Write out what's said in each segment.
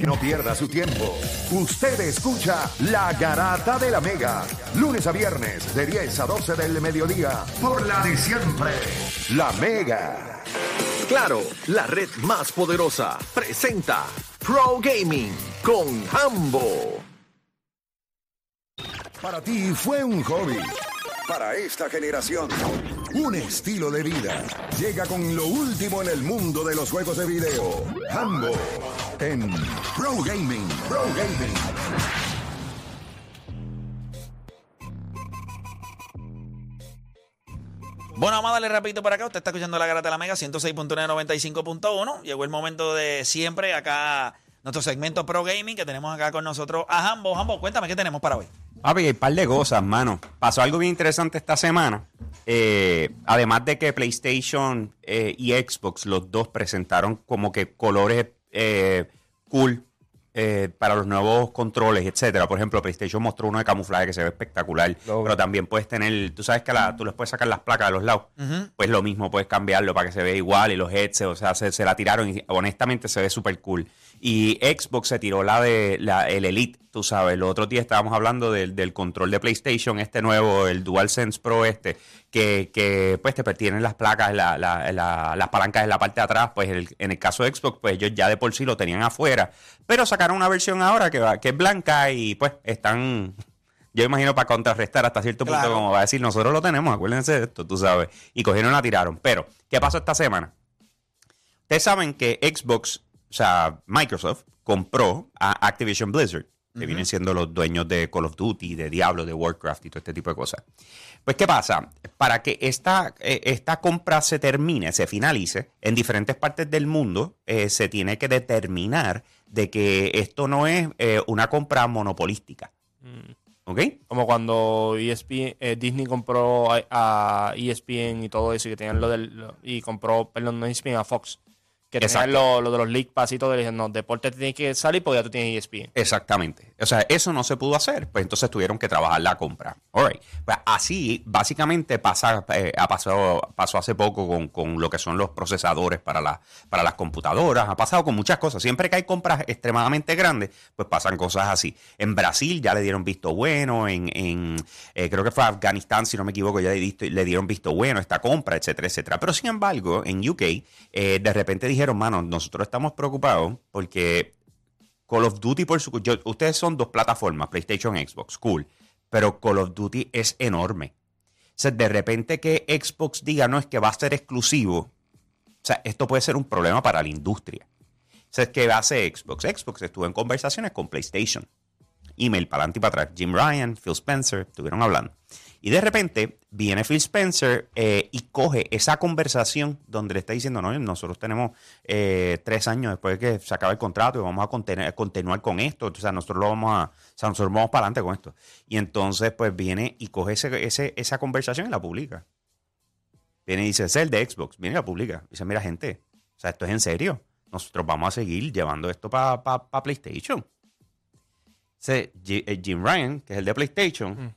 que no pierda su tiempo. Usted escucha La Garata de la Mega, lunes a viernes de 10 a 12 del mediodía, por la de siempre, La Mega. Claro, la red más poderosa presenta Pro Gaming con Hambo. Para ti fue un hobby. Para esta generación, un estilo de vida. Llega con lo último en el mundo de los juegos de video. Hambo en Pro Gaming. Pro Gaming. Bueno, vamos a darle rapidito para acá. Usted está escuchando la Garata de la Mega 106.995.1. Llegó el momento de siempre acá, nuestro segmento Pro Gaming, que tenemos acá con nosotros a Hambo. Hambo, cuéntame qué tenemos para hoy. Papi, hay un par de cosas, mano. Pasó algo bien interesante esta semana. Eh, además de que PlayStation eh, y Xbox, los dos presentaron como que colores eh, cool eh, para los nuevos controles, etcétera. Por ejemplo, PlayStation mostró uno de camuflaje que se ve espectacular. Pero también puedes tener, tú sabes que la- tú les puedes sacar las placas de los lados. Pues lo mismo, puedes cambiarlo para que se vea igual y los headsets, o sea, se, se la tiraron y honestamente se ve súper cool. Y Xbox se tiró la de la, el Elite, tú sabes. Los otros días estábamos hablando del, del control de PlayStation, este nuevo, el DualSense Pro este, que, que pues te tienen las placas, la- la- la- las palancas en la parte de atrás. Pues el- en el caso de Xbox, pues ellos ya de por sí lo tenían afuera. Pero sacaron una versión ahora que, va- que es blanca y pues están... Yo imagino para contrarrestar hasta cierto punto, Claro. como va a decir, nosotros lo tenemos, acuérdense de esto, tú sabes. Y cogieron y la tiraron. Pero, ¿qué pasó esta semana? Ustedes saben que Xbox, o sea, Microsoft, compró a Activision Blizzard, que vienen siendo los dueños de Call of Duty, de Diablo, de Warcraft y todo este tipo de cosas. Pues, ¿qué pasa? Para que esta, eh, esta compra se termine, se finalice, en diferentes partes del mundo eh, se tiene que determinar de que esto no es eh, una compra monopolística. ¿Ok? Como cuando ESPN, Disney compró a, a ESPN y todo eso, y que tenían lo del. lo- y compró, perdón, no ESPN, a Fox. Que tenían lo, lo de los League Pass y todo, le no, deporte tiene que salir porque ya tú tienes ESPN. Exactamente. O sea, eso no se pudo hacer, pues entonces tuvieron que trabajar la compra. All right. Pues así, básicamente, pasa, eh, ha pasado, pasó hace poco con, con lo que son los procesadores para, la, para las computadoras. Ha pasado con muchas cosas. Siempre que hay compras extremadamente grandes, pues pasan cosas así. En Brasil ya le dieron visto bueno, en, en eh, creo que fue Afganistán, si no me equivoco, ya le, dieron visto bueno esta compra, etcétera, etcétera. Pero sin embargo, en UK, eh, de repente dijeron, mano, nosotros estamos preocupados porque Call of Duty, por su. ustedes son dos plataformas, PlayStation Xbox, cool. Pero Call of Duty es enorme. O de repente que Xbox diga, no, es que va a ser exclusivo. O sea, esto puede ser un problema para la industria. O sea, ¿qué hace Xbox? Xbox estuvo en conversaciones con PlayStation. Email para adelante y para atrás. Jim Ryan, Phil Spencer, estuvieron hablando. Y de repente viene Phil Spencer eh, y coge esa conversación donde le está diciendo, no, nosotros tenemos eh, tres años después de que se acabe el contrato y vamos a continuar con esto. O sea, nosotros lo vamos a, o sea, nosotros vamos para adelante con esto. Y entonces, pues viene y coge ese, ese- esa conversación y la publica. Viene y dice, es el de Xbox. Viene y la publica. Dice, mira, gente, o sea, esto es en serio. Nosotros vamos a seguir llevando esto para PlayStation. Ese Ji- eh, Jim Ryan, que es el de PlayStation,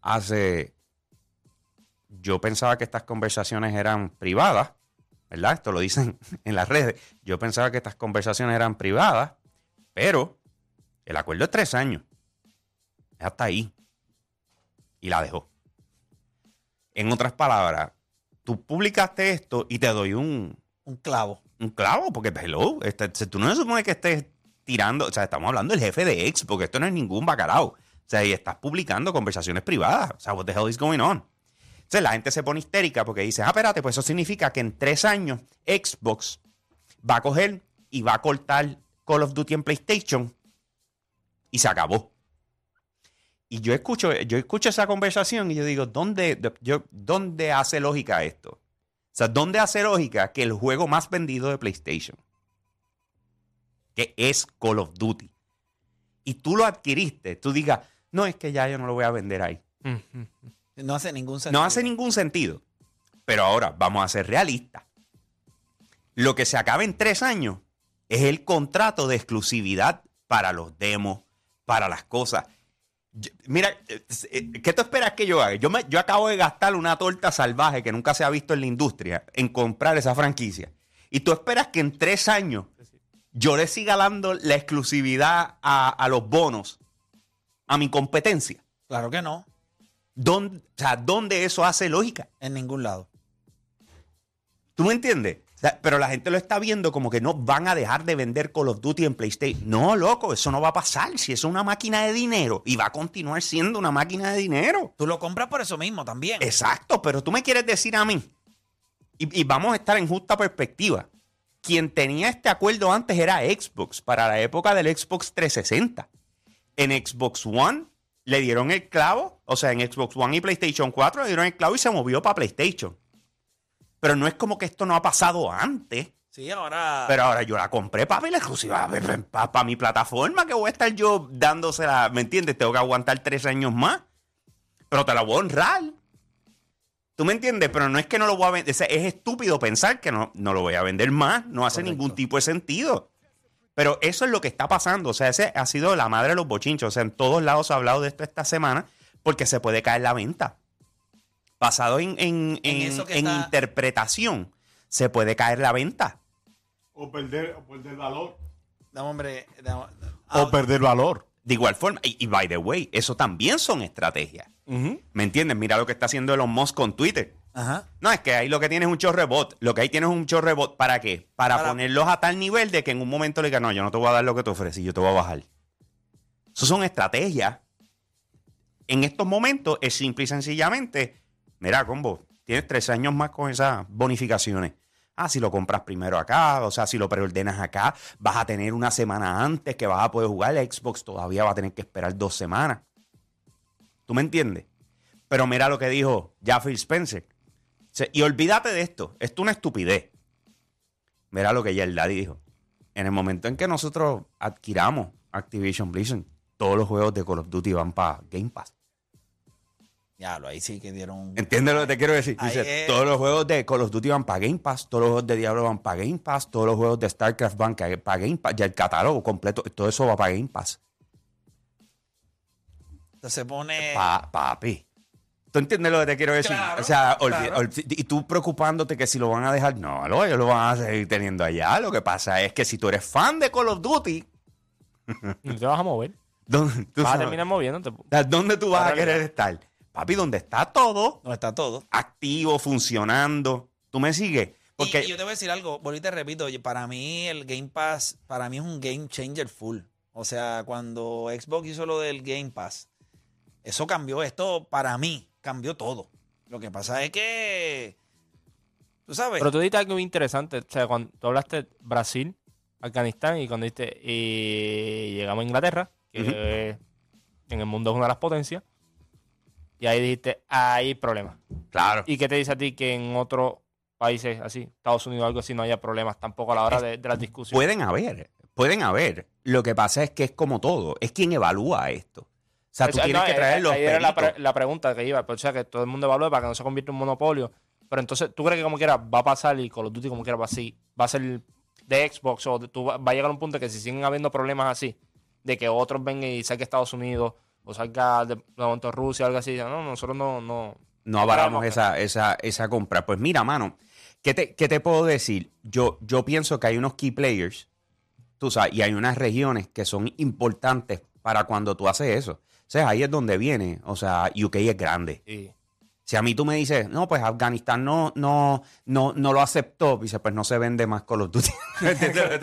hace. Yo pensaba que estas conversaciones eran privadas, ¿verdad? Esto lo dicen en las redes. Yo pensaba que estas conversaciones eran privadas, pero el acuerdo es tres años. Es hasta ahí. Y la dejó. En otras palabras, tú publicaste esto y te doy un, Un clavo. un clavo, porque hello, este, tú no se supone que estés tirando, o sea, estamos hablando del jefe de X, porque esto no es ningún bacalao. O sea, y estás publicando conversaciones privadas. O sea, what the hell is going on? Entonces la gente se pone histérica porque dice, ah, espérate, pues eso significa que en tres años Xbox va a coger y va a cortar Call of Duty en PlayStation y se acabó. Y yo escucho, yo escucho esa conversación y yo digo, ¿dónde, yo, ¿dónde hace lógica esto? O sea, ¿dónde hace lógica que el juego más vendido de PlayStation, que es Call of Duty, y tú lo adquiriste, tú digas, no, es que ya yo no lo voy a vender ahí? No hace ningún sentido. No hace ningún sentido. Pero ahora, vamos a ser realistas. Lo que se acaba en tres años es el contrato de exclusividad para los demos, para las cosas. Yo- mira, eh, eh, ¿qué tú esperas que yo haga? Yo, me- yo acabo de gastar una torta salvaje que nunca se ha visto en la industria en comprar esa franquicia. Y tú esperas que en tres años yo le siga dando la exclusividad a, a los bonos a mi competencia. Claro que no, ¿Dónde, o sea, ¿dónde eso hace lógica? en ningún lado. ¿Tú me entiendes? O sea, pero la gente lo está viendo como que no van a dejar de vender Call of Duty en PlayStation. No, loco, eso no va a pasar. Si es una máquina de dinero y va a continuar siendo una máquina de dinero. Tú lo compras por eso mismo también. Exacto, pero tú me quieres decir a mí, y, y vamos a estar en justa perspectiva, quien tenía este acuerdo antes era Xbox, para la época del Xbox 360. En Xbox One le dieron el clavo, o sea, en Xbox One y PlayStation 4 le dieron el clavo y se movió para PlayStation. Pero no es como que esto no ha pasado antes. Sí, ahora. Pero ahora yo la compré para la exclusiva, para mi plataforma, que voy a estar yo dándosela, ¿me entiendes? Tengo que aguantar tres años más. Pero te la voy a honrar. ¿Tú me entiendes? Pero no es que no lo voy a vender. O sea, es estúpido pensar que no, no lo voy a vender más. No hace ningún tipo de sentido. Pero eso es lo que está pasando. O sea, ese ha sido la madre de los bochinchos. O sea, en todos lados se ha hablado de esto esta semana porque se puede caer la venta. Basado en, en- En en- eso que en está- interpretación, se puede caer la venta. O perder, o perder valor. Dame, hombre. O perder valor. De igual forma, y, y by the way, eso también son estrategias. ¿Me entiendes? Mira lo que está haciendo Elon Musk con Twitter. Ajá. No, es que ahí lo que tienes es un chorre bot. Lo que ahí tienes es un chorre bot. ¿Para qué? Para, Para- ponerlos a tal nivel de que en un momento le digan, no, yo no te voy a dar lo que te ofrecí, yo te voy a bajar. Eso son estrategias. En estos momentos es simple y sencillamente, mira, combo, tienes tres años más con esas bonificaciones. Ah, si lo compras primero acá, o sea, si lo preordenas acá, vas a tener una semana antes que vas a poder jugar. El Xbox todavía va a tener que esperar dos semanas. ¿Tú me entiendes? Pero mira lo que dijo ya Phil Spencer. Y olvídate de esto. Esto es una estupidez. Mira lo que ya el Daddy dijo. En el momento en que nosotros adquiramos Activision Blizzard, todos los juegos de Call of Duty van para Game Pass. Ya, lo ahí sí que dieron. ¿Entiendes lo que te quiero decir? Ahí Dice, es- todos los juegos de Call of Duty van para Game Pass, todos los juegos de Diablo van para Game Pass, todos los juegos de StarCraft van para Game Pass, ya el catálogo completo, todo eso va para Game Pass. Entonces se pone. Pa- papi. ¿Tú entiendes lo que te quiero decir? Claro, o sea, claro. y tú preocupándote que si lo van a dejar, no, lo, ellos lo van a seguir teniendo allá. Lo que pasa es que si tú eres fan de Call of Duty, Y te vas a mover. ¿dónde, tú Vas a terminar moviéndote. ¿dónde tú vas a querer estar? Papi, donde está todo No está todo. activo, funcionando. ¿Tú me sigues? Porque Y, y yo te voy a decir algo, ahorita te repito, oye, para mí el Game Pass, para mí es un game changer full. O sea, cuando Xbox hizo lo del Game Pass, eso cambió esto, para mí, cambió todo. Lo que pasa es que, tú sabes, Pero tú dijiste algo muy interesante. O sea, cuando tú hablaste de Brasil, Afganistán y cuando dijiste y llegamos a Inglaterra, que eh, en el mundo es una de las potencias, y ahí dijiste, hay problemas. claro. ¿Y qué te dice a ti que en otros países así, Estados Unidos o algo así, no haya problemas tampoco a la hora de, de las discusiones? Pueden haber, pueden haber. Lo que pasa es que es como todo, es quien evalúa esto. O sea, tú tienes no, que eh, traer los era la, peritos. pre- la pregunta que iba, pero, o sea, que todo el mundo evalúe para que no se convierta en un monopolio. Pero entonces, ¿tú crees que como quiera va a pasar y Call of Duty como quiera va así? ¿Va a ser de Xbox o de- tú va, a llegar a un punto que si siguen habiendo problemas así, de que otros vengan y salga Estados Unidos o salga de, momento Rusia o algo así, no, nosotros no, no, no esa, esa, esa compra. Pues mira, mano, ¿qué te, qué te puedo decir? Yo, yo pienso que hay unos key players, tú sabes, y hay unas regiones que son importantes para cuando tú haces eso. Sea, ahí es donde viene. O sea, UK es grande. Si a mí tú me dices, no, pues Afganistán no, no, no, no lo aceptó, dice, pues no se vende más Call of Duty. Entonces,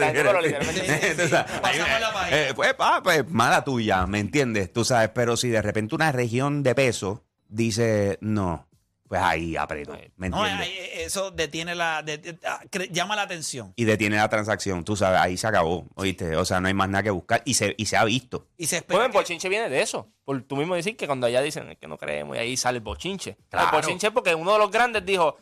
pues, mala tuya, ¿me entiendes? Tú sabes, pero si de repente una región de peso dice no, pues ahí aprieto, ¿me no, entiendes? ahí, eh, eso detiene la, de- de- ah, llama la atención. Y detiene la transacción, tú sabes, ahí se acabó, ¿oíste? O sea, no hay más nada que buscar y se, y se ha visto. Y se espera Pues el bochinche viene de eso. Por tú mismo decir que cuando allá dicen "Es que no creemos y ahí sale el bochinche. Claro. El bochinche es porque uno de los grandes dijo,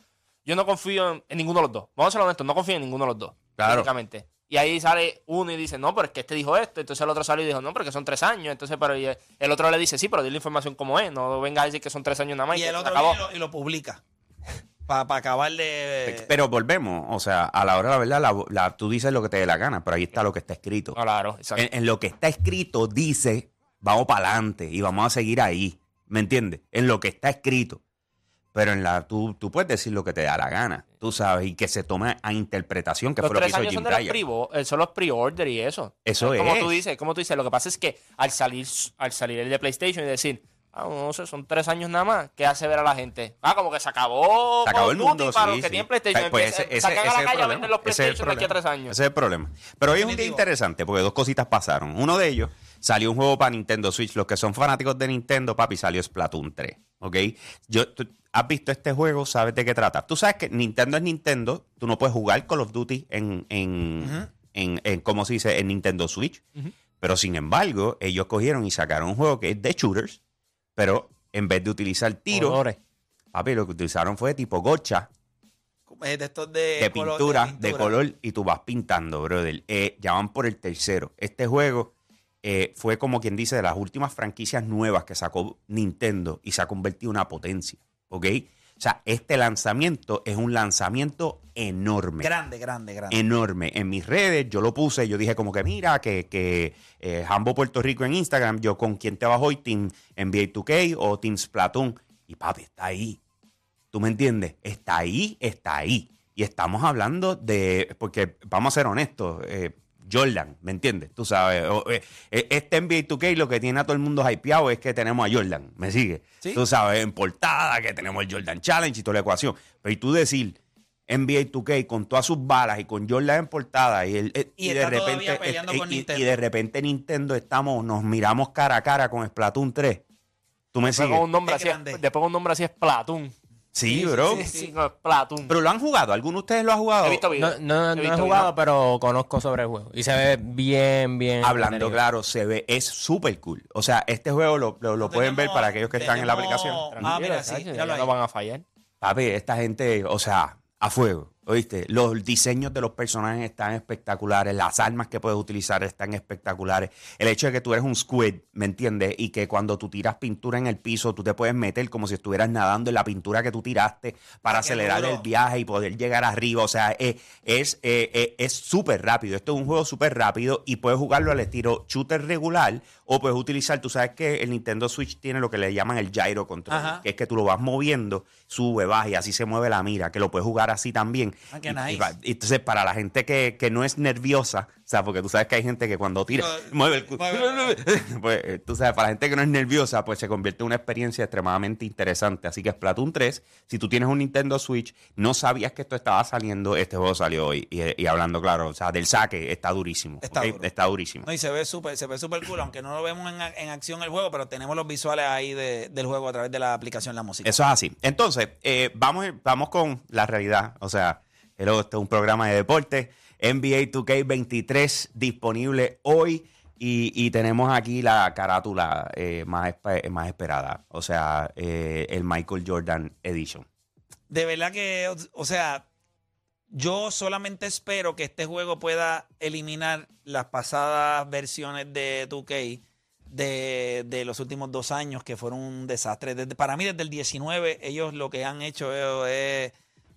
yo no confío en, en ninguno de los dos. Vamos a ser honestos, no confío en ninguno de los dos. Claro. básicamente. Y ahí sale uno y dice, no, pero es que este dijo esto. Entonces el otro sale y dijo, no, porque son tres años. Entonces, pero y el otro le dice, sí, pero di la información como es. No venga a decir que son tres años nada más. y que el otro acabó. viene y lo, y lo publica. Para acabar de. Pero volvemos, o sea, a la hora de la verdad, la- la- tú dices lo que te dé la gana, pero ahí está lo que está escrito. Claro, exacto. En, en lo que está escrito dice, vamos para adelante y vamos a seguir ahí. ¿Me entiendes? En lo que está escrito. Pero en la tú, tú puedes decir lo que te da la gana, tú sabes, y que se tome a interpretación, que Los fue lo que tres hizo años Jim son de los, eh, son los pre-order y eso. Eso como es. Tú dices, como tú dices, lo que pasa es que al salir, al salir el de PlayStation y decir, ah, no sé, son tres años nada más, ¿qué hace ver a la gente? Ah, como que se acabó, Se acabó el Call of Duty mundo, para sí, los que sí. tienen PlayStation. Pues ese- ese- sacan ese a es la el calle a problema. vender los Ese es el PlayStation de aquí a tres años. Ese es el problema. Pero hoy es un día Definitivo. interesante porque dos cositas pasaron. Uno de ellos salió un juego para Nintendo Switch. Los que son fanáticos de Nintendo, papi, salió Splatoon 3. ¿Ok? Yo, tú has visto este juego, sabes de qué trata. Tú sabes que Nintendo es Nintendo. Tú no puedes jugar Call of Duty en, en, en, en ¿cómo se dice? En Nintendo Switch. Pero sin embargo, ellos cogieron y sacaron un juego que es de shooters. Pero en vez de utilizar tiro, Colores. papi, lo que utilizaron fue tipo gocha Eh, de estos de, de color- pintura, de, pintura. color, y tú vas pintando, brother. Eh, ya van por el tercero. Este juego eh, fue como quien dice de las últimas franquicias nuevas que sacó Nintendo y se ha convertido en una potencia, ¿ok? O sea, este lanzamiento es un lanzamiento enorme. Grande, grande, grande. Enorme. En mis redes yo lo puse, yo dije como que mira, que, que eh, Jambo Puerto Rico en Instagram, yo con quién te vas hoy, Team NBA 2K o Team Splatoon. Y papi, está ahí. ¿Tú me entiendes? Está ahí, está ahí. Y estamos hablando de, porque vamos a ser honestos, eh, Jordan, ¿me entiendes? Tú sabes, eh, eh, este NBA 2K lo que tiene a todo el mundo hypeado es que tenemos a Jordan, ¿me sigue? Sí. Tú sabes, en portada, que tenemos el Jordan Challenge y toda la ecuación. Pero y tú decir, NBA 2K con todas sus balas y con Jordan en portada y, el, eh, Y de está repente todavía peleando con y- Nintendo. y de repente Nintendo estamos nos miramos cara a cara con Splatoon 3. ¿Tú me Después sigues? un nombre así, después un nombre así es Platoon. Sí, bro. Sí, sí, no, es Platoon. Pero lo han jugado, ¿alguno de ustedes lo ha jugado? He visto No, videos. no, no he visto jugado, videos. pero conozco sobre el juego. Y se ve bien, bien. Hablando claro, se ve, es súper cool. O sea, este juego lo, lo- lo pueden ver para aquellos que están en la aplicación. Ah, mira, sí, ya lo ya hay. no van a fallar. Papi, esta gente, o sea, a fuego. ¿Oíste? Los diseños de los personajes están espectaculares, las armas que puedes utilizar están espectaculares. El hecho de que tú eres un squid, ¿me entiendes? Y que cuando tú tiras pintura en el piso, tú te puedes meter como si estuvieras nadando en la pintura que tú tiraste para qué acelerar duro. el viaje y poder llegar arriba. O sea, es es eh, eh, es súper rápido. Esto es un juego súper rápido y puedes jugarlo al estilo shooter regular o puedes utilizar, tú sabes que el Nintendo Switch tiene lo que le llaman el gyro control, Ajá. que es que tú lo vas moviendo, sube, baja y así se mueve la mira, que lo puedes jugar así también. Ah, qué Y- entonces, para la gente que, que no es nerviosa, o sea, porque tú sabes que hay gente que cuando tira, No, mueve el cu- mueve- pues, eh, tú sabes, para la gente que no es nerviosa, pues se convierte en una experiencia extremadamente interesante. Así que Splatoon 3, si tú tienes un Nintendo Switch, no sabías que esto estaba saliendo, este juego salió hoy. Y, y hablando claro, o sea, del saque está durísimo. Está ¿ok? duro. Está durísimo. No, y se ve súper, se ve súper cool, aunque no lo vemos en, en acción el juego, pero tenemos los visuales ahí de- del juego a través de la aplicación La Música. Eso es así. Entonces, eh, vamos, vamos con la realidad. O sea, este es un programa de deporte. NBA 2K23 disponible hoy. Y, tenemos aquí la carátula eh, más, más esperada. O sea, eh, el Michael Jordan Edition. De verdad que, o- sea, yo solamente espero que este juego pueda eliminar las pasadas versiones de 2K de, de los últimos dos años que fueron un desastre. Para mí, desde el 19, ellos lo que han hecho es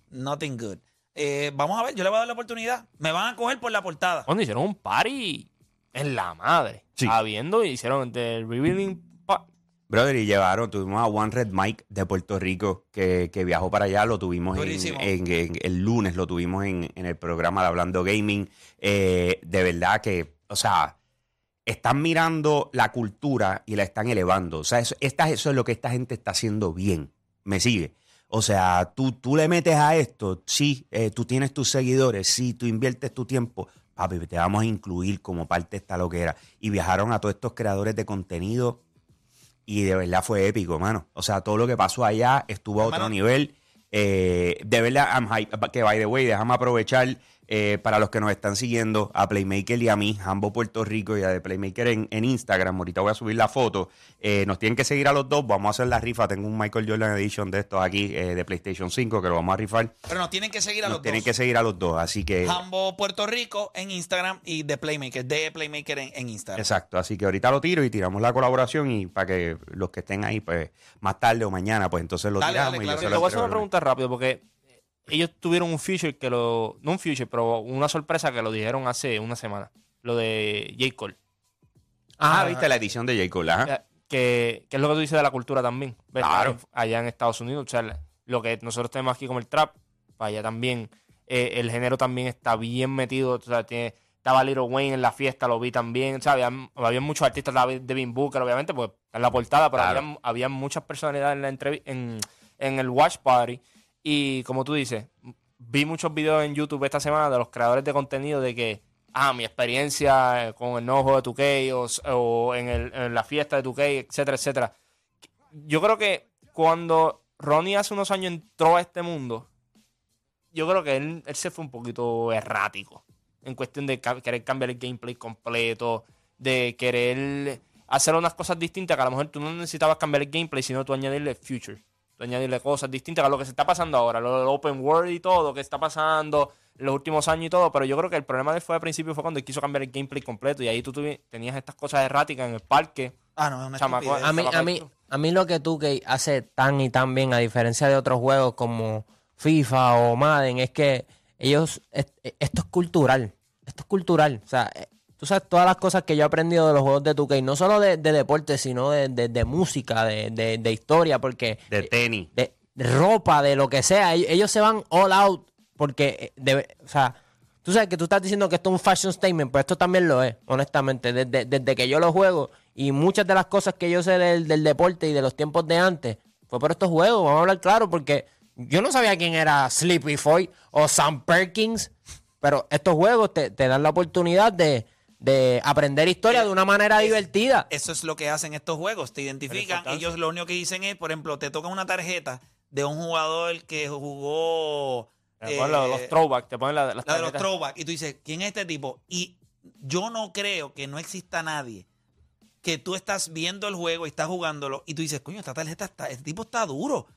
nothing good. Eh, vamos a ver, yo le voy a dar la oportunidad. Me van a coger por la portada. Cuando hicieron un party en la madre. Sí. Habiendo, hicieron el revealing. Brother, y llevaron, tuvimos a One Red Mike de Puerto Rico que, que viajó para allá, lo tuvimos en, Durísimo. en- en- el lunes, lo tuvimos en, en el programa de Hablando Gaming. Eh, de verdad que, o sea, están mirando la cultura y la están elevando. O sea, eso, esta- eso es lo que esta gente está haciendo bien. ¿Me sigue? O sea, tú, tú le metes a esto, sí, eh, tú tienes tus seguidores, sí, tú inviertes tu tiempo, papi, te vamos a incluir como parte de esta loquera. Y viajaron a todos estos creadores de contenido y de verdad fue épico, mano. O sea, todo lo que pasó allá estuvo a otro nivel. Eh, de verdad, I'm hype. que by the way, déjame aprovechar eh, para los que nos están siguiendo a Playmaker y a mí, Jambo Puerto Rico y a de Playmaker en, en Instagram. Ahorita voy a subir la foto. Eh, nos tienen que seguir a los dos. Vamos a hacer la rifa. Tengo un Michael Jordan Edition de estos aquí eh, de PlayStation 5 que lo vamos a rifar. Pero nos tienen que seguir a Nos los tienen dos. que seguir a los dos. Así que. Jambo Puerto Rico en Instagram y The Playmaker, de Playmaker en, en Instagram. Exacto, así que ahorita lo tiro y tiramos la colaboración y para que los que estén ahí, pues más tarde o mañana, pues entonces lo Dale, tiramos dale, y claro yo se Te lo voy a hacer una pregunta rápido porque ellos tuvieron un feature que lo. No un feature, pero una sorpresa que lo dijeron hace una semana. Lo de J. Cole. Ah, viste la edición de J. Cole, ajá. Que, que es lo que tú dices de la cultura también. ¿ves? Claro. Allá en Estados Unidos. O sea, lo que nosotros tenemos aquí como el trap, para allá también. eh, el género también está bien metido. O sea, tiene, estaba Little Wayne en la fiesta, lo vi también. O sea, había, había muchos artistas, estaba Devin Booker, obviamente, pues en la portada, pero Claro. había, había muchas personalidades en, la en, en el Watch Party. Y como tú dices, vi muchos videos en YouTube esta semana de los creadores de contenido de que, ah, mi experiencia con el nuevo juego de 2K o, o en, el- en la fiesta de 2K, etcétera, etcétera. Yo creo que cuando Ronnie hace unos años entró a este mundo, yo creo que él, él se fue un poquito errático en cuestión de querer cambiar el gameplay completo, de querer hacer unas cosas distintas que a lo mejor tú no necesitabas cambiar el gameplay, sino tú añadirle future, añadirle cosas distintas a lo que se está pasando ahora, lo del open world y todo, que está pasando en los últimos años y todo, pero yo creo que el problema de fue al principio fue cuando él quiso cambiar el gameplay completo y ahí tú tenías estas cosas erráticas en el parque. Ah, no, es una Chamaco. A mí, a mí, a mí lo que tú que hace tan y tan bien, a diferencia de otros juegos como FIFA o Madden, es que ellos, es- esto es cultural. Esto es cultural. O sea, tú sabes todas las cosas que yo he aprendido de los juegos de 2K, no solo de, de deporte, sino de, de- de música, de, historia, porque De tenis. de, ropa, de lo que sea. Ellos, ellos se van all out porque, eh, o sea, tú sabes que tú estás diciendo que esto es un fashion statement, pues esto también lo es, honestamente. Desde, desde que yo lo juego y muchas de las cosas que yo sé del, del deporte y de los tiempos de antes fue por estos juegos, vamos a hablar claro, porque yo no sabía quién era Sleepy Foy o Sam Perkins, pero estos juegos te, te dan la oportunidad de, de aprender historia de una manera divertida. Eso es lo que hacen estos juegos. Te identifican. Ellos lo único que dicen es, por ejemplo, te tocan una tarjeta de un jugador que jugó. Te ponen los, eh, los throwbacks, te ponen la- las la de los tarjetas. throwback. Y tú dices, ¿quién es este tipo? Y yo no creo que no exista nadie que tú estás viendo el juego y estás jugándolo y tú dices, coño, esta tarjeta está, este tipo está duro.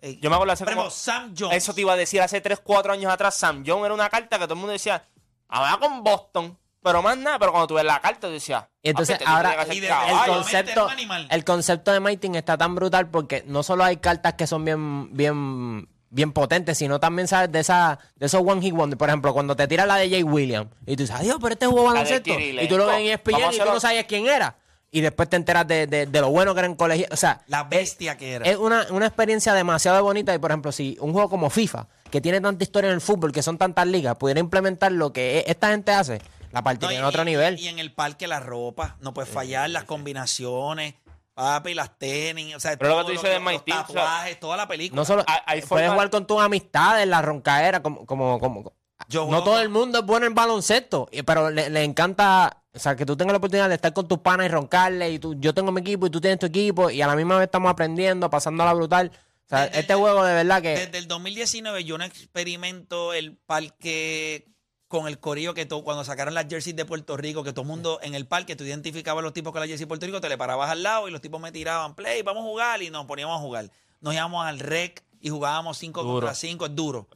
Eh, Yo me acuerdo hace como- Sam Jones. Eso te iba a decir hace 3, 4 años atrás. Sam John era una carta que todo el mundo decía, habla con Boston, pero más nada. Pero cuando tú ves la carta, tú decías, Y entonces "Papi, este ahora tiene que ser y de- el caballo". Obviamente concepto, era un animal. el concepto de Mighting está tan brutal porque no solo hay cartas que son bien, bien, bien potentes, sino también sabes de esa, de esos one hit wonder. Por ejemplo, cuando te tira la de Jay Williams y tú dices, adiós, pero este jugó baloncesto. Y tú lo ves en ESPN y tú no sabías quién era. Y después te enteras de, de- de lo bueno que era en colegio. O sea, La bestia que era. es una, una experiencia demasiado bonita. Y por ejemplo, si un juego como FIFA, que tiene tanta historia en el fútbol, que son tantas ligas, pudiera implementar lo que e- esta gente hace, la No, y- en otro y- nivel. Y en el parque la ropa, no puedes fallar, las combinaciones, papi, las tenis, o sea, Pero lo que todo tú dices de los o sea, tatuajes, toda la película. No solo Hay- hay puedes jugar con tus amistades, la roncaera, como, como, como Yo no todo con- el mundo es bueno en baloncesto, pero le, le encanta, o sea, que tú tengas la oportunidad de estar con tus panas y roncarle, y tú, yo tengo mi equipo y tú tienes tu equipo, y a la misma vez estamos aprendiendo, pasándola brutal. O sea, Desde- este juego de verdad que Desde el 2019 yo no experimento el parque con el corillo que cuando sacaron las jerseys de Puerto Rico, que todo el mundo en el parque, tú identificabas a los tipos con la jersey de Puerto Rico, te le parabas al lado y los tipos me tiraban, play, vamos a jugar y nos poníamos a jugar. Nos íbamos al rec y jugábamos 5 Duro. contra 5, es duro.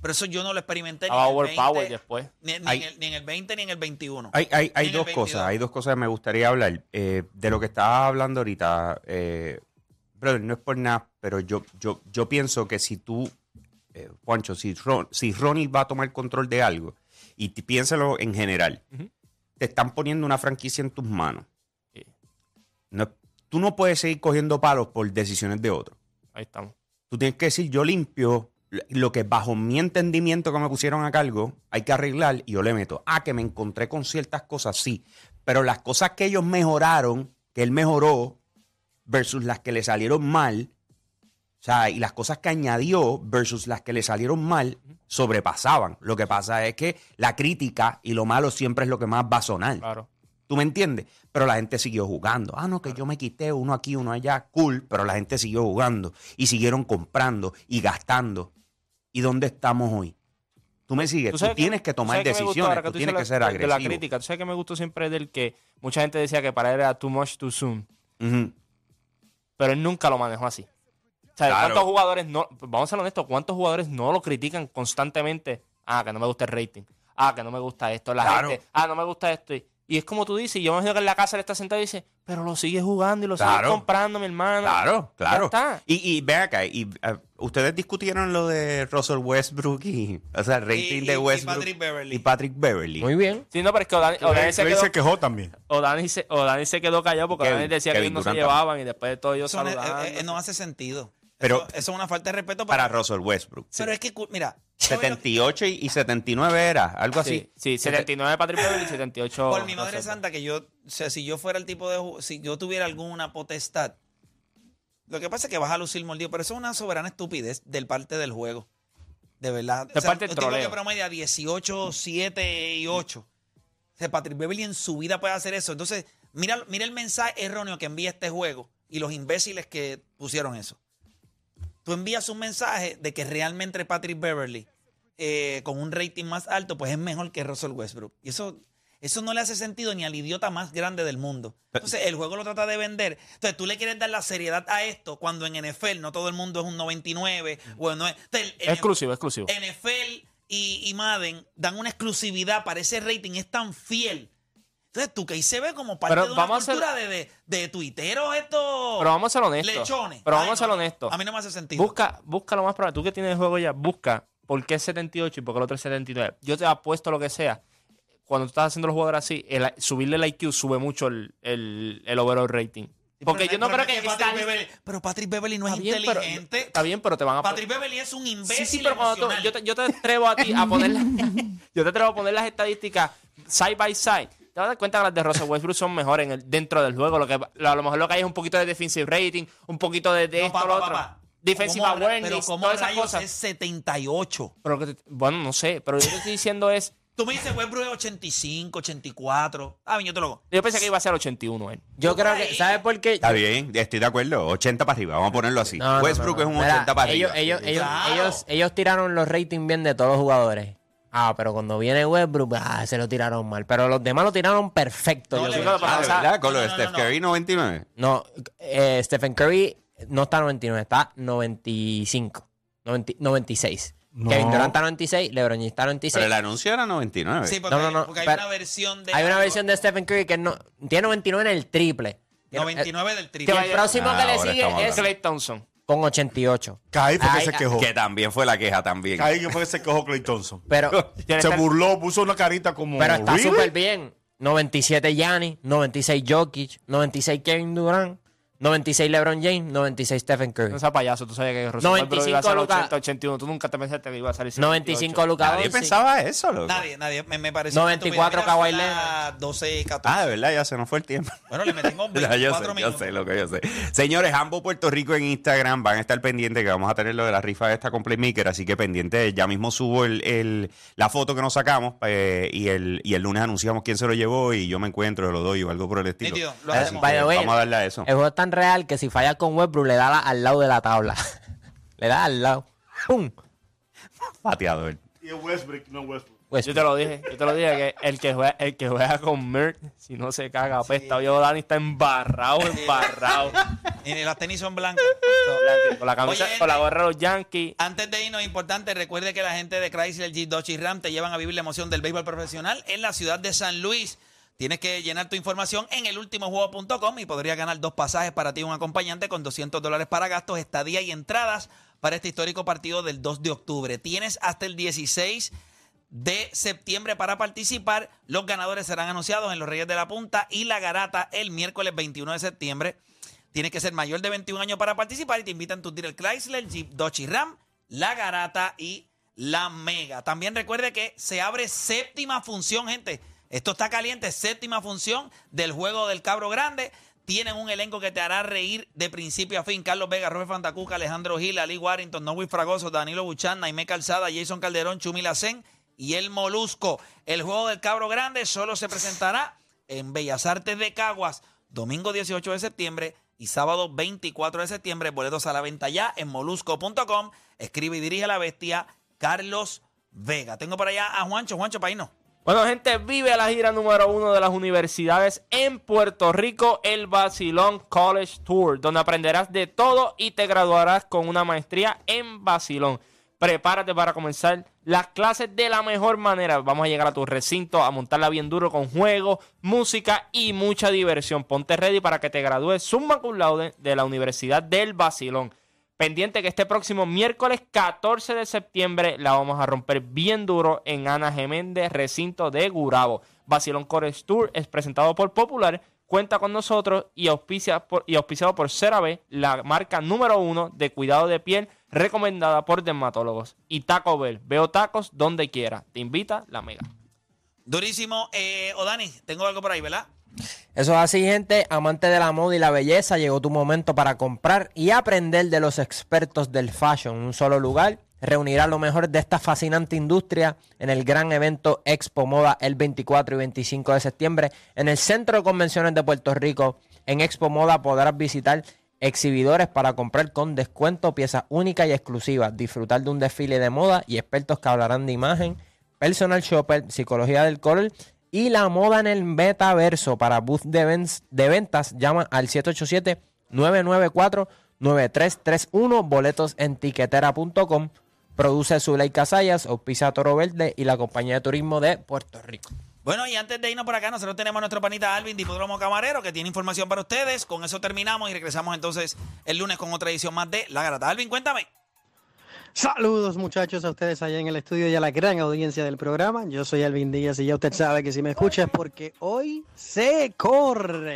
Pero eso yo no lo experimenté ni Estaba en el overpowered 20, después. ni, ni Hay- en el, ni en el 20 ni en el 21. Hay, hay, hay dos 22. cosas, hay dos cosas que me gustaría hablar. Eh, de lo que estabas hablando ahorita, eh, brother, no es por nada, pero yo, yo, yo pienso que si tú, eh, Juancho, si, Ron- si Ronnie va a tomar control de algo, y piénsalo en general, te están poniendo una franquicia en tus manos. Sí. No, tú no puedes seguir cogiendo palos por decisiones de otros. Ahí estamos. Tú tienes que decir, yo limpio lo que bajo mi entendimiento que me pusieron a cargo, hay que arreglar y yo le meto. Ah, que me encontré con ciertas cosas, sí. Pero las cosas que ellos mejoraron, que él mejoró, versus las que le salieron mal, o sea, y las cosas que añadió versus las que le salieron mal, sobrepasaban. Lo que pasa es que la crítica y lo malo siempre es lo que más va a sonar. Claro. ¿Tú me entiendes? Pero la gente siguió jugando. Ah, no, que yo me quité uno aquí, uno allá. Cool, pero la gente siguió jugando y siguieron comprando y gastando. ¿Y dónde estamos hoy? Tú me sigues. Tú, tienes que tomar decisiones. Tú tú tienes que ser de- agresivo. la crítica, tú sabes que me gustó siempre del que mucha gente decía que para él era too much too soon, pero él nunca lo manejó así. O sea, Claro. ¿cuántos jugadores no, vamos a ser honestos, cuántos jugadores no lo critican constantemente? Ah, que no me gusta el rating. Ah, que no me gusta esto. La Claro. gente, ah, no me gusta esto. Y, y es como tú dices, y yo me imagino que en la casa él está sentado y dice, pero lo sigue jugando y lo sigue Claro. comprando, mi hermano. Claro, claro. está. Y, y ven acá, y, eh, ustedes discutieron lo de Russell Westbrook y, o sea, el rating Y- de y- y Westbrook Patrick Beverly. y Patrick Beverly. muy bien. Sí, no, pero es que O'Dani, O'Dani se quedó, se quejó también. O'Dani se, O'Dani se quedó callado porque O'Dani decía que Kevin ellos no se llevaban y después de todo ellos Eso no, saludando. eh, eh, no hace sentido. Pero eso, eso es una falta de respeto para para, Russell Westbrook. Pero es que, mira, 78 y y 79 era, algo así. Sí, sí, 79 Patrick Beverly y 78. por mi madre Russell. santa que yo, o sea, si yo fuera el tipo de, si yo tuviera alguna potestad, lo que pasa es que vas a lucir mordido, pero eso es una soberana estupidez del parte del juego. De verdad. De parte del un tipo que troleo. promedia 18, 7 y 8. O sea, Patrick Beverly en su vida puede hacer eso. Entonces, mira, mira el mensaje erróneo que envía este juego y los imbéciles que pusieron eso. Tú envías un mensaje de que realmente Patrick Beverly, eh, con un rating más alto, pues es mejor que Russell Westbrook. Y eso, eso no le hace sentido ni al idiota más grande del mundo. Entonces, el juego lo trata de vender. Entonces, tú le quieres dar la seriedad a esto cuando en NFL no todo el mundo es un 99. O no es, Entonces, el- Exclusivo, exclusivo. NFL y, y Madden dan una exclusividad para ese rating, es tan fiel. Entonces, tú que ahí se ve como parte Pero de una vamos a ser- cultura de, de, de tuiteros estos Pero vamos a ser honestos. lechones. Pero Ay, vamos a ser no, honestos. A mí no me hace sentido. Busca, busca lo más probable. Tú que tienes el juego ya, busca por qué es 78 y por qué el otro es 79. Yo te apuesto lo que sea. Cuando tú estás haciendo los jugadores así, el- subirle el IQ sube mucho el, el, el overall rating. Porque Pero yo no el creo que. Patrick Beverly- pero Patrick Beverly no es Está bien, pero- inteligente. Está bien, pero te van a. Patrick Beverly es un Sí, imbécil sí, pero cuando tú- emocional. yo, te, yo te atrevo a ti a poner yo te atrevo a poner las estadísticas side by side. Te vas a dar cuenta que las de Russell Westbrook son mejores en el, dentro del juego. Lo que, a lo mejor lo que hay es un poquito de defensive rating, un poquito de, de No, esto, papá, lo otro. papá. Defensive ¿Cómo ra- awareness, todas esas cosas. es 78. Pero lo que te- bueno, no sé, pero yo te estoy diciendo es. Tú me dices Westbrook es 85, 84. Ah, bien, yo te lo. Yo pensé que iba a ser 81 él. Yo Por creo que, ¿sabes por qué? Está bien, estoy de acuerdo. 80 para arriba, vamos a ponerlo así. No, no, Westbrook no, no. es un Mira, 80 para ellos, arriba. ellos, ellos, Claro. ellos, ellos tiraron los ratings bien de todos los jugadores. Ah, pero cuando viene Westbrook, ah, se lo tiraron mal. Pero los demás lo tiraron perfecto. No, yo creo. lo que Ah, pasa- ¿de ¿verdad? Con lo no, de no, Steph no, no. Curry 99. No, eh, Stephen Curry no está 99, está 95. 90 96. No. Kevin Durant está 96, LeBron James está 96. Pero el anuncio era 99. Sí, porque, No, no, porque hay pero- una versión de. Hay una versión de Stephen Curry que no tiene 99 en el triple. 99 del Y triple. el próximo Ah, que le sigue es. Clay Thompson. Con 88. Caí fue que Ay, se quejó. Que también fue la queja también. Caí que fue que se quejó Clay Thompson. Pero, Se burló, puso una carita como. pero está "Really?" súper bien. 97 Giannis, 96 Jokic, 96 Kevin Durant, 96 LeBron James, 96 Stephen Curry. No sea payaso, tú sabías que Russell 95 Westbrook iba a ser Lucas. 80, 81. Tú nunca te pensaste que iba a salir 95 Lucas Nadie pensaba eso, loco. Nadie, nadie. Me, me pareció. 94 una estupidez. Kawhi Leonard. la 12, 14. Ah, de verdad, ya se nos fue el tiempo. Bueno, le metimos Ya, 24 yo sé, yo sé, lo que yo sé. Señores, ambos Puerto Rico en Instagram van a estar pendientes que vamos a tener lo de la rifa de esta con Playmaker, así que pendientes, ya mismo subo el, el- la foto que nos sacamos eh, y, el, y el lunes anunciamos quién se lo llevó y yo me encuentro, lo doy o algo por el estilo. Nítido, lo way, Vamos a darle a eso. Es tan real que si fallas con Westbrook le da la- al lado de la tabla. le da al lado. ¡Pum! Pateador. Y es Westbrook, no Westbrook. Yo te lo dije, yo te lo dije que el que juega, el que juega con Merck, si no se caga, apesta. Yo Dani está embarrado, embarrado. Y ni las tenis son blancas. con la camisa, Oye, con la gorra de los Yankees. Antes de irnos, importante, recuerde que la gente de Chrysler, Jeep, Dodge y Ram te llevan a vivir la emoción del béisbol profesional en la ciudad de San Luis. Tienes que llenar tu información en elultimojuego.com y podrías ganar dos pasajes para ti y un acompañante con 200 dólares para gastos, estadía y entradas para este histórico partido del 2 de octubre. Tienes hasta el 16 de septiembre para participar. Los ganadores serán anunciados en los Reyes de la Punta y la Garata el miércoles 21 de septiembre. Tienes que ser mayor de 21 años para participar y te invitan tu dealer Chrysler, Jeep, Dodge y Ram, la Garata y la Mega. También recuerde que se abre séptima función, gente. Esto está caliente, séptima función del juego del Cabro Grande. Tienen un elenco que te hará reír de principio a fin. Carlos Vega, Robert Fantacuca, Alejandro Gil, Ali Warrington, Noel Fragoso, Danilo Buchan, Naime Calzada, Jason Calderón, Chumi Lacén y el Molusco. El juego del Cabro Grande solo se presentará en Bellas Artes de Caguas, domingo 18 de septiembre y sábado 24 de septiembre. Boletos a la venta ya en molusco.com. Escribe y dirige a la bestia Carlos Vega. Tengo por allá a Juancho. Juancho, para irnos. Bueno, gente, vive la gira número uno de las universidades en Puerto Rico, el Basilón College Tour, donde aprenderás de todo y te graduarás con una maestría en Basilón. Prepárate para comenzar las clases de la mejor manera. Vamos a llegar a tu recinto, a montarla bien duro con juegos, música y mucha diversión. Ponte ready para que te gradúes summa cum laude de la Universidad del Basilón. Pendiente que este próximo miércoles 14 de septiembre la vamos a romper bien duro en Ana Geméndez, recinto de Gurabo. Basilón College Tour es presentado por Popular, cuenta con nosotros y, auspicia por, y auspiciado por CeraVe, la marca número uno de cuidado de piel recomendada por dermatólogos. Y Taco Bell, veo tacos donde quiera. Te invita la mega. Durísimo. Eh, Odani, tengo algo por ahí, ¿verdad? Eso es así, gente. Amante de la moda y la belleza, llegó tu momento para comprar y aprender de los expertos del fashion en un solo lugar. Reunirá lo mejor de esta fascinante industria en el gran evento Expo Moda el 24 y 25 de septiembre en el Centro de Convenciones de Puerto Rico. En Expo Moda podrás visitar exhibidores para comprar con descuento piezas únicas y exclusivas, disfrutar de un desfile de moda y expertos que hablarán de imagen, personal shopper, psicología del color y la moda en el metaverso. Para booth de, ven- de ventas, llama al 787-994-9331. Boletos en tiquetera.com. Produce Zuley Casayas, auspicia Toro Verde y la Compañía de Turismo de Puerto Rico. Bueno, y antes de irnos por acá, nosotros tenemos a nuestro panita Alvin, Dipódromo Camarero, que tiene información para ustedes. Con eso terminamos y regresamos entonces el lunes con otra edición más de La Garata. Alvin, cuéntame. Saludos muchachos a ustedes allá en el estudio y a la gran audiencia del programa. Yo soy Alvin Díaz y ya usted sabe que si me escucha es porque hoy se corre.